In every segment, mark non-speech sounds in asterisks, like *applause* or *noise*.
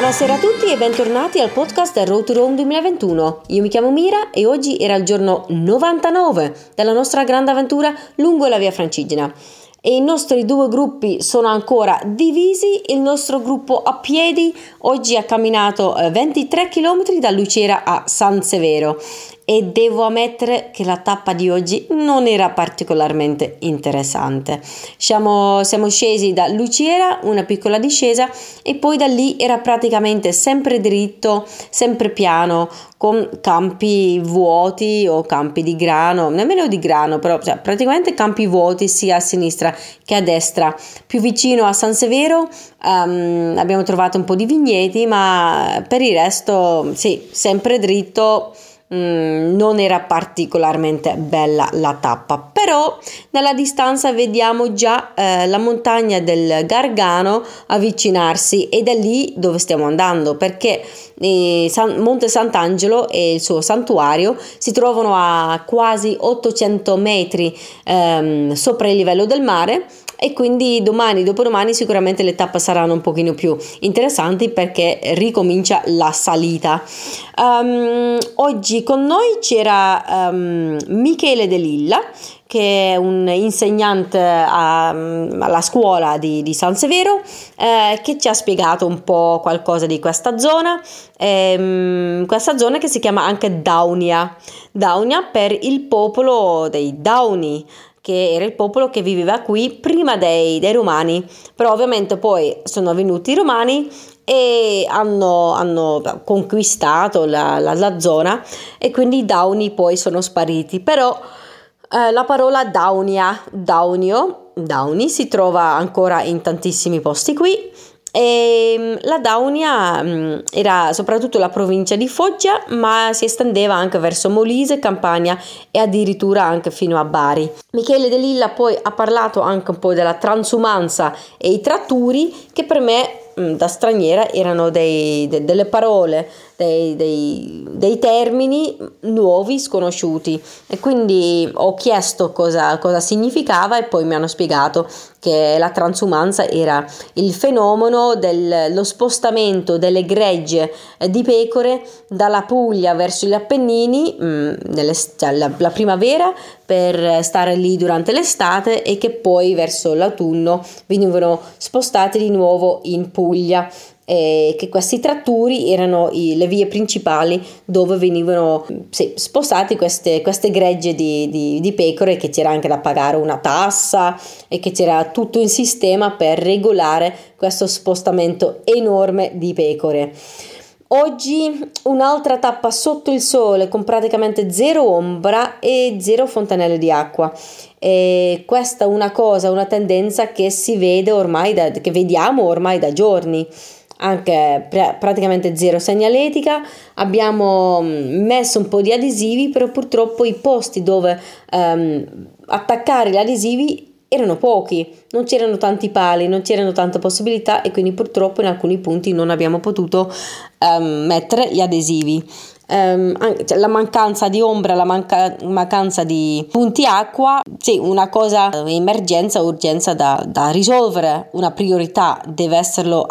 Buonasera a tutti e bentornati al podcast Road to Rome 2021. Io mi chiamo Mira e oggi era il giorno 99 della nostra grande avventura lungo la via Francigena. E i nostri due gruppi sono ancora divisi. Il nostro gruppo a piedi oggi ha camminato 23 km da Lucera a San Severo e devo ammettere che la tappa di oggi non era particolarmente interessante. Siamo, siamo scesi da Luciera, una piccola discesa e poi da lì era praticamente sempre dritto, sempre piano, con campi vuoti o campi di grano, nemmeno di grano, però cioè, praticamente campi vuoti sia a sinistra che a destra. Più vicino a San Severo um, abbiamo trovato un po' di vigneti, ma per il resto sì, sempre dritto Mm, non era particolarmente bella la tappa, però nella distanza vediamo già eh, la montagna del Gargano avvicinarsi ed è lì dove stiamo andando perché eh, San, Monte Sant'Angelo e il suo santuario si trovano a quasi 800 metri ehm, sopra il livello del mare e quindi domani, dopodomani sicuramente le tappe saranno un pochino più interessanti perché ricomincia la salita. Um, oggi con noi c'era um, Michele De Lilla che è un insegnante a, alla scuola di, di San Severo, eh, che ci ha spiegato un po' qualcosa di questa zona, ehm, questa zona che si chiama anche Daunia, Daunia per il popolo dei Dauni, che era il popolo che viveva qui prima dei, dei romani, però ovviamente poi sono venuti i romani e hanno, hanno conquistato la, la, la, zona e quindi i Dauni poi sono spariti, però eh, la parola Daunia, Daunio, Dauni si trova ancora in tantissimi posti qui e ehm, la Daunia mm, era soprattutto la provincia di Foggia, ma si estendeva anche verso Molise, Campania e addirittura anche fino a Bari. Michele De Lilla poi ha parlato anche un po' della transumanza e i tratturi che per me mm, da straniera erano dei, de, delle parole dei, dei, dei, termini nuovi, sconosciuti. E quindi ho chiesto cosa, cosa significava e poi mi hanno spiegato che la transumanza era il fenomeno dello spostamento delle gregge di pecore dalla Puglia verso gli Appennini mh, mm, nelle, cioè la, la primavera per stare lì durante l'estate e che poi verso l'autunno venivano spostati di nuovo in Puglia eh, che questi tratturi erano i, le vie principali dove venivano sì, spostate queste, queste gregge di, di, di, pecore che c'era anche da pagare una tassa e che c'era tutto un sistema per regolare questo spostamento enorme di pecore. Oggi un'altra tappa sotto il sole con praticamente zero ombra e zero fontanelle di acqua. E questa è una cosa, una tendenza che si vede ormai, da, che vediamo ormai da giorni anche pr- praticamente zero segnaletica, abbiamo mm, messo un po' di adesivi, però purtroppo i posti dove um, attaccare gli adesivi erano pochi, non c'erano tanti pali, non c'erano tante possibilità e quindi purtroppo in alcuni punti non abbiamo potuto um, mettere gli adesivi. Um, cioè la mancanza di ombra, la manca- mancanza di punti acqua, sì, una cosa emergenza, urgenza da, da risolvere, una priorità deve esserlo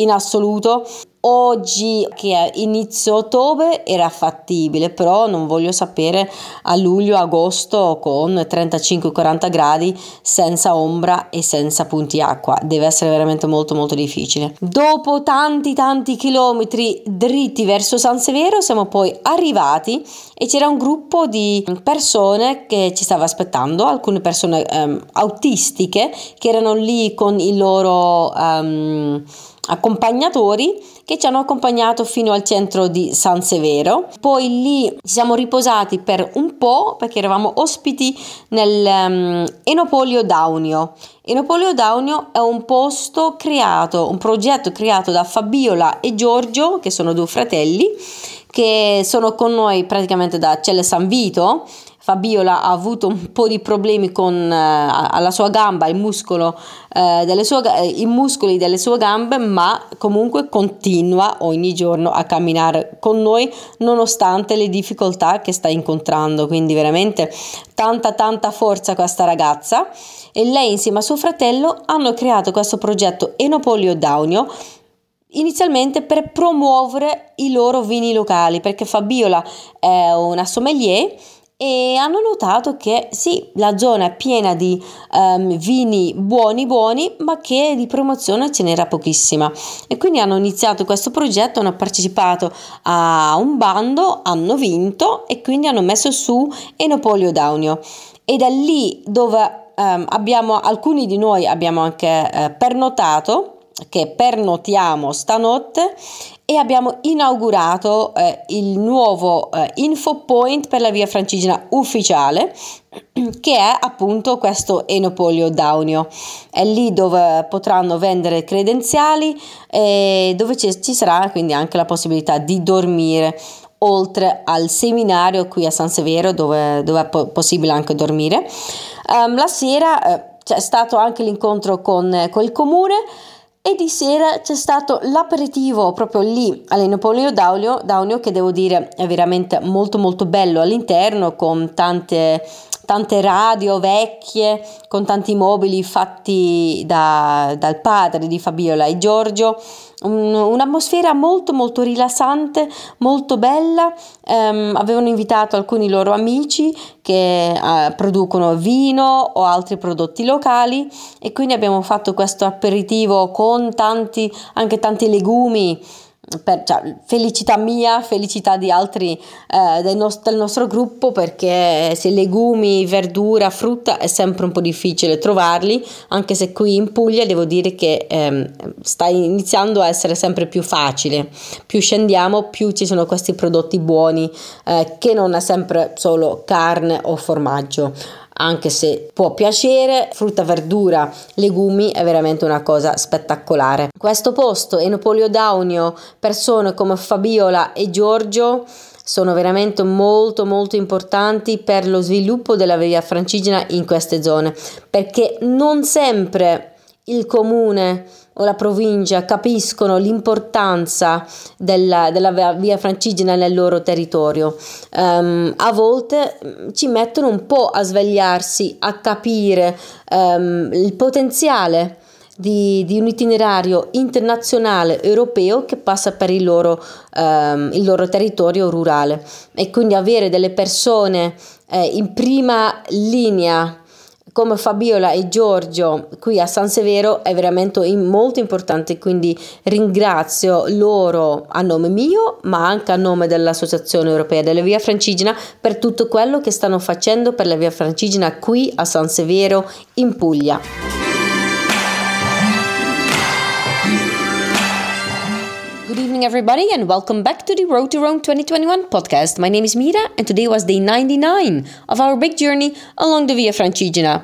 in assoluto Oggi che è inizio ottobre era fattibile, però non voglio sapere a luglio, agosto con 35-40 gradi senza ombra e senza punti acqua. Deve essere veramente molto molto difficile. Dopo tanti tanti chilometri dritti verso San Severo siamo poi arrivati e c'era un gruppo di persone che ci stava aspettando, alcune persone um, autistiche che erano lì con i loro um, accompagnatori che ci hanno accompagnato fino al centro di San Severo. Poi lì ci siamo riposati per un po' perché eravamo ospiti nel um, Daunio. Enopolio Daunio è un posto creato, un progetto creato da Fabiola e Giorgio, che sono due fratelli, che sono con noi praticamente da Celle San Vito Fabiola ha avuto un po' di problemi con eh, alla sua gamba, il muscolo, eh, delle sue, eh, i muscoli delle sue gambe, ma comunque continua ogni giorno a camminare con noi nonostante le difficoltà che sta incontrando. Quindi veramente tanta tanta forza questa ragazza e lei insieme a suo fratello hanno creato questo progetto Enopolio Daunio inizialmente per promuovere i loro vini locali, perché Fabiola è una sommelier e hanno notato che sì, la zona è piena di um, vini buoni buoni, ma che di promozione ce n'era pochissima. E quindi hanno iniziato questo progetto, hanno partecipato a un bando, hanno vinto e quindi hanno messo su Enopolio Daunio. E da lì dove um, abbiamo, alcuni di noi abbiamo anche eh, pernotato, che pernotiamo stanotte e abbiamo inaugurato eh, il nuovo eh, info point per la via francigena ufficiale *clears throat* che è appunto questo Enopolio Daunio. È lì dove potranno vendere credenziali e dove ci, sarà quindi anche la possibilità di dormire oltre al seminario qui a San Severo dove, dove è po- possibile anche dormire. Um, la sera eh, c'è stato anche l'incontro con, con il comune e di sera c'è stato l'aperitivo proprio lì all'Enopolio Daunio, Daunio che devo dire è veramente molto molto bello all'interno con tante, tante radio vecchie, con tanti mobili fatti da, dal padre di Fabiola e Giorgio un, un'atmosfera molto molto rilassante, molto bella. Um, avevano invitato alcuni loro amici che uh, producono vino o altri prodotti locali e quindi abbiamo fatto questo aperitivo con tanti, anche tanti legumi per, cioè, felicità mia, felicità di altri eh, del, nost- del, nostro gruppo perché se legumi, verdura, frutta è sempre un po' difficile trovarli, anche se qui in Puglia devo dire che ehm, sta iniziando a essere sempre più facile. Più scendiamo, più ci sono questi prodotti buoni eh, che non è sempre solo carne o formaggio anche se può piacere, frutta, verdura, legumi è veramente una cosa spettacolare. Questo posto, Enopolio Daunio, persone come Fabiola e Giorgio sono veramente molto molto importanti per lo sviluppo della via francigena in queste zone perché non sempre il comune o la provincia capiscono l'importanza della, della via francigena nel loro territorio. Um, a volte mm, ci mettono un po' a svegliarsi, a capire um, il potenziale di, di, un itinerario internazionale europeo che passa per il loro, um, il loro territorio rurale e quindi avere delle persone eh, in prima linea come Fabiola e Giorgio qui a San Severo è veramente molto importante, quindi ringrazio loro a nome mio, ma anche a nome dell'Associazione Europea della Via Francigena per tutto quello che stanno facendo per la Via Francigena qui a San Severo in Puglia. Evening, everybody, and welcome back to the Road to Rome 2021 podcast. My name is Mira, and today was day 99 of our big journey along the Via Francigena.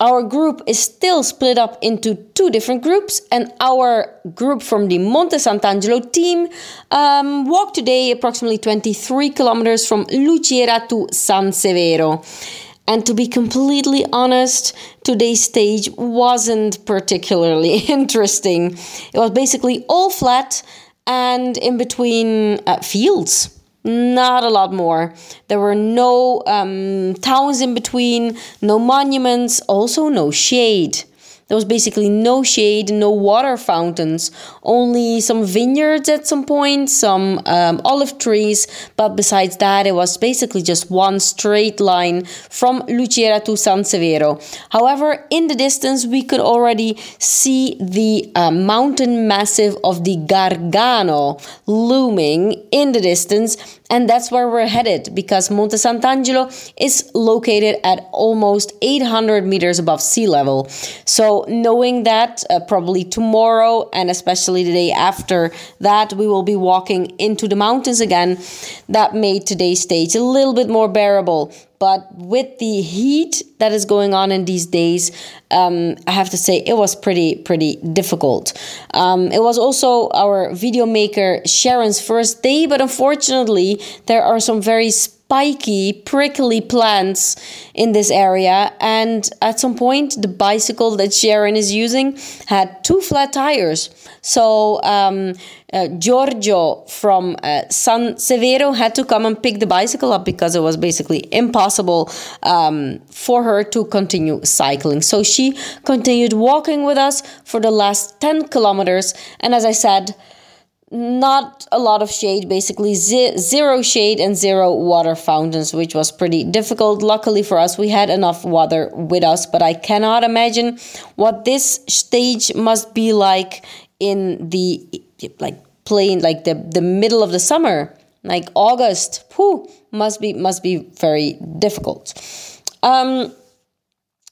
Our group is still split up into two different groups, and our group from the Monte Sant'Angelo team um, walked today approximately 23 kilometers from Luciera to San Severo. And to be completely honest, today's stage wasn't particularly *laughs* interesting. It was basically all flat and in between uh, fields. Not a lot more. There were no um, towns in between, no monuments, also no shade. There was basically no shade, no water fountains, only some vineyards at some point, some um, olive trees, but besides that, it was basically just one straight line from Luciera to San Severo. However, in the distance, we could already see the uh, mountain massive of the Gargano looming in the distance, and that's where we're headed because Monte Sant'Angelo is located at almost 800 meters above sea level. Knowing that uh, probably tomorrow and especially the day after that, we will be walking into the mountains again, that made today's stage a little bit more bearable. But with the heat that is going on in these days, um, I have to say it was pretty, pretty difficult. Um, it was also our video maker Sharon's first day, but unfortunately, there are some very spiky, prickly plants in this area. And at some point, the bicycle that Sharon is using had two flat tires. So um, uh, Giorgio from uh, San Severo had to come and pick the bicycle up because it was basically impossible um, for her to continue cycling. So she continued walking with us for the last 10 kilometers. And as I said, not a lot of shade, basically zero shade and zero water fountains, which was pretty difficult. Luckily for us, we had enough water with us, but I cannot imagine what this stage must be like in the like plain like the the middle of the summer, like August. Whew, must be must be very difficult. Um,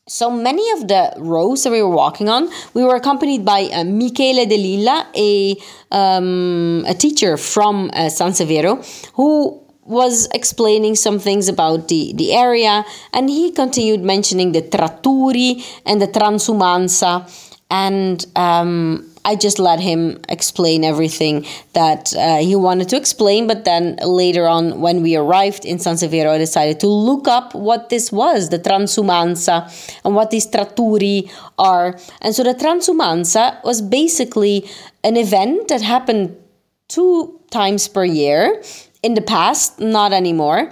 so many of the roads that we were walking on, we were accompanied by uh, Michele De Lilla, a, um, a teacher from uh, San Severo, who was explaining some things about the, the area, and he continued mentioning the Tratturi and the Transumanza, and um, I just let him explain everything that uh, he wanted to explain. But then later on, when we arrived in San Severo, I decided to look up what this was, the transumanza, and what these tratturi are. And so the transumanza was basically an event that happened two times per year in the past, not anymore.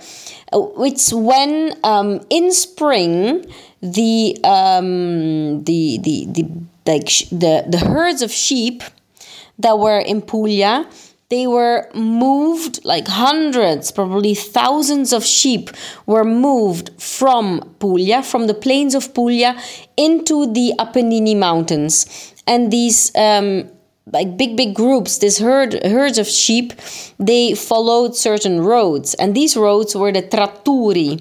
It's when um, in spring the um, the the the like the the herds of sheep that were in Puglia they were moved like hundreds probably thousands of sheep were moved from Puglia from the plains of Puglia into the Apennine mountains. And these um, like big big groups these herd herds of sheep they followed certain roads. And these roads were the tratturi.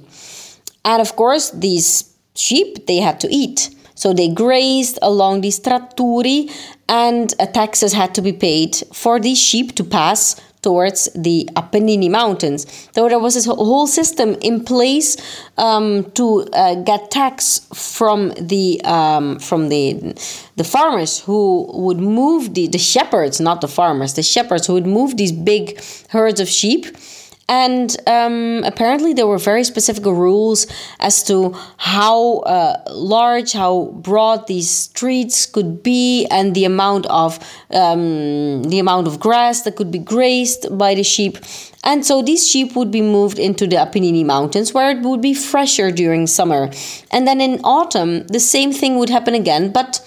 And of course these sheep they had to eat so they grazed along these tratturi, and taxes had to be paid for these sheep to pass towards the Apennine Mountains. So there was this whole system in place um, to uh, get tax from the um, from the the farmers who would move the the shepherds, not the farmers, the shepherds who would move these big herds of sheep and um, apparently, there were very specific rules as to how uh, large, how broad these streets could be, and the amount of um, the amount of grass that could be grazed by the sheep. And so these sheep would be moved into the Apennine Mountains, where it would be fresher during summer. And then in autumn, the same thing would happen again, but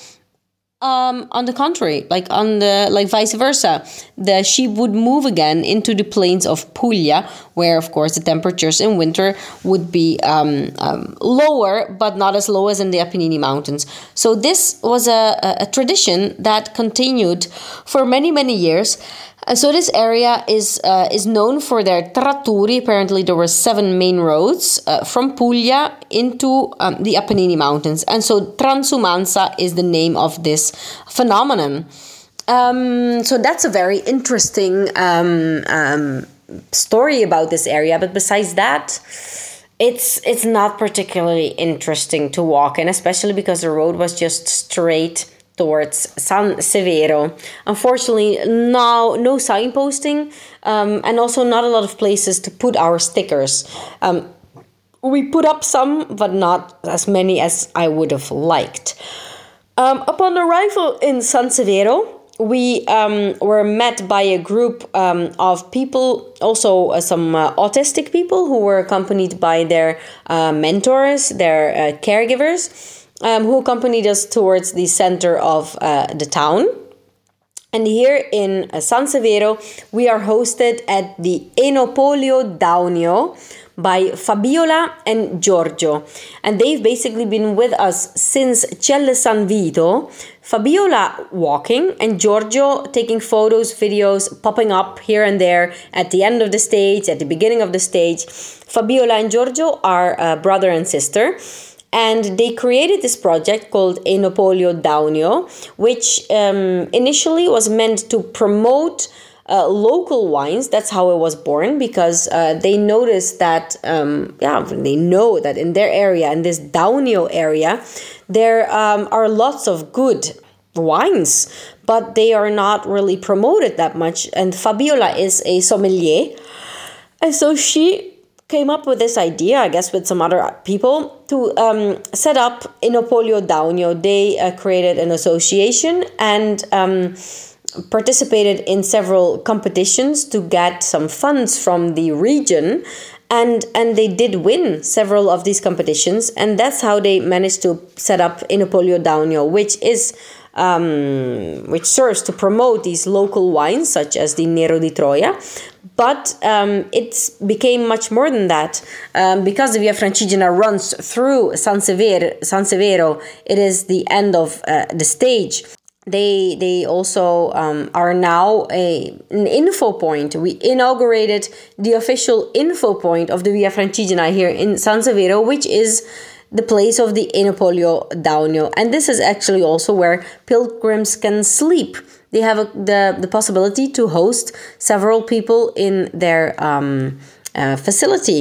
um, on the contrary, like on the like vice versa, the sheep would move again into the plains of Puglia, where of course the temperatures in winter would be um, um, lower, but not as low as in the Apennine Mountains. So this was a, a tradition that continued for many many years uh, so this area is uh, is known for their tratturi. Apparently, there were seven main roads uh, from Puglia into um, the Apennine Mountains, and so Transumanza is the name of this phenomenon. Um, so that's a very interesting um, um story about this area. But besides that, it's it's not particularly interesting to walk in, especially because the road was just straight towards San Severo. Unfortunately, now no signposting um, and also not a lot of places to put our stickers. Um, we put up some, but not as many as I would have liked. Um, upon arrival in San Severo, we um, were met by a group um, of people, also uh, some uh, autistic people who were accompanied by their uh, mentors, their uh, caregivers um, who accompanied us towards the center of uh, the town. And here in uh, San Severo, we are hosted at the Enopolio Daunio by Fabiola and Giorgio. And they've basically been with us since Celle San Vito. Fabiola walking and Giorgio taking photos, videos, popping up here and there at the end of the stage, at the beginning of the stage. Fabiola and Giorgio are uh, brother and sister and they created this project called Enopolio Daunio, which um, initially was meant to promote uh, local wines. That's how it was born because uh, they noticed that, um, yeah, they know that in their area, in this Daunio area, there um, are lots of good wines, but they are not really promoted that much. And Fabiola is a sommelier. And so she came up with this idea, I guess, with some other people to um, set up Enopolio Daunio. They uh, created an association and um, participated in several competitions to get some funds from the region. And, and they did win several of these competitions, and that's how they managed to set up Enopolio Daunio, which is um, which serves to promote these local wines, such as the Nero di Troia. But um, it became much more than that um, because the Via Francigena runs through San Severo. It is the end of uh, the stage they they also um, are now a, an info point. We inaugurated the official info point of the Via Francigena here in San Severo, which is the place of the Enopolio Daunio. And this is actually also where pilgrims can sleep. They have a, the, the possibility to host several people in their um, uh, facility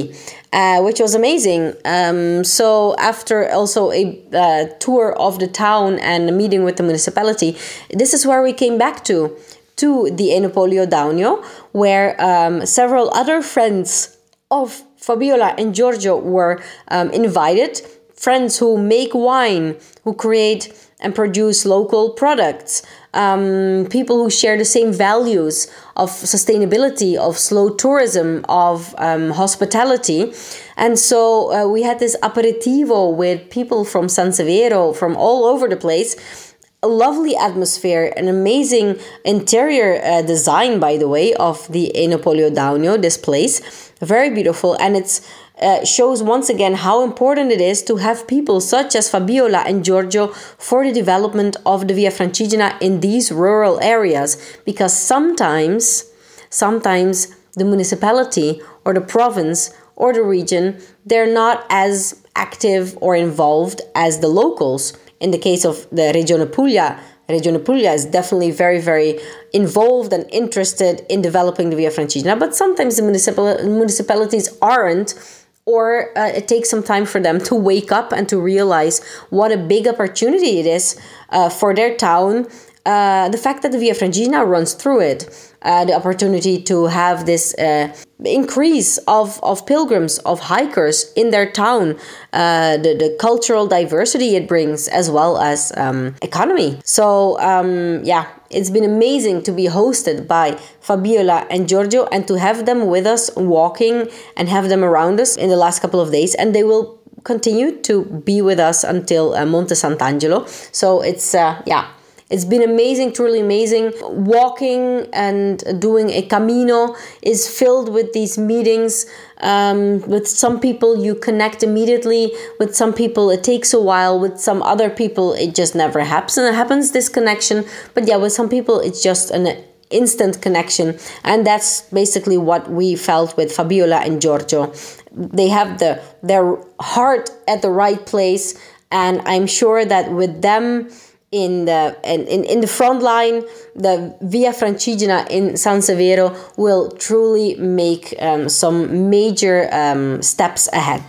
uh, which was amazing. Um, so after also a uh, tour of the town and a meeting with the municipality, this is where we came back to to the Enopolio Daunio, where um, several other friends of Fabiola and Giorgio were um, invited. Friends who make wine, who create and produce local products. Um, people who share the same values of sustainability, of slow tourism, of um, hospitality. And so uh, we had this aperitivo with people from San Severo, from all over the place. A lovely atmosphere, an amazing interior uh, design, by the way, of the Enopolio Daunio, this place. Very beautiful, and it's uh, shows once again how important it is to have people such as Fabiola and Giorgio for the development of the Via Francigena in these rural areas because sometimes sometimes the municipality or the province or the region they're not as active or involved as the locals in the case of the Regione Puglia Regione Puglia is definitely very, very involved and interested in developing the Via Francigena, but sometimes the municipal, municipalities aren't or uh, it takes some time for them to wake up and to realize what a big opportunity it is uh, for their town. Uh, the fact that the Via Francigena runs through it, uh, the opportunity to have this uh, increase of, of pilgrims, of hikers in their town, uh, the, the cultural diversity it brings, as well as um, economy. So, um, yeah, it's been amazing to be hosted by Fabiola and Giorgio and to have them with us walking and have them around us in the last couple of days. And they will continue to be with us until uh, Monte Sant'Angelo. So it's, uh, yeah it's been amazing, truly amazing. Walking and doing a camino is filled with these meetings. Um, with some people, you connect immediately. With some people, it takes a while. With some other people, it just never happens. And it happens this connection. But yeah, with some people, it's just an instant connection. And that's basically what we felt with Fabiola and Giorgio. They have the their heart at the right place. And I'm sure that with them, in the in, in the front line the via francigena in san severo will truly make um, some major um, steps ahead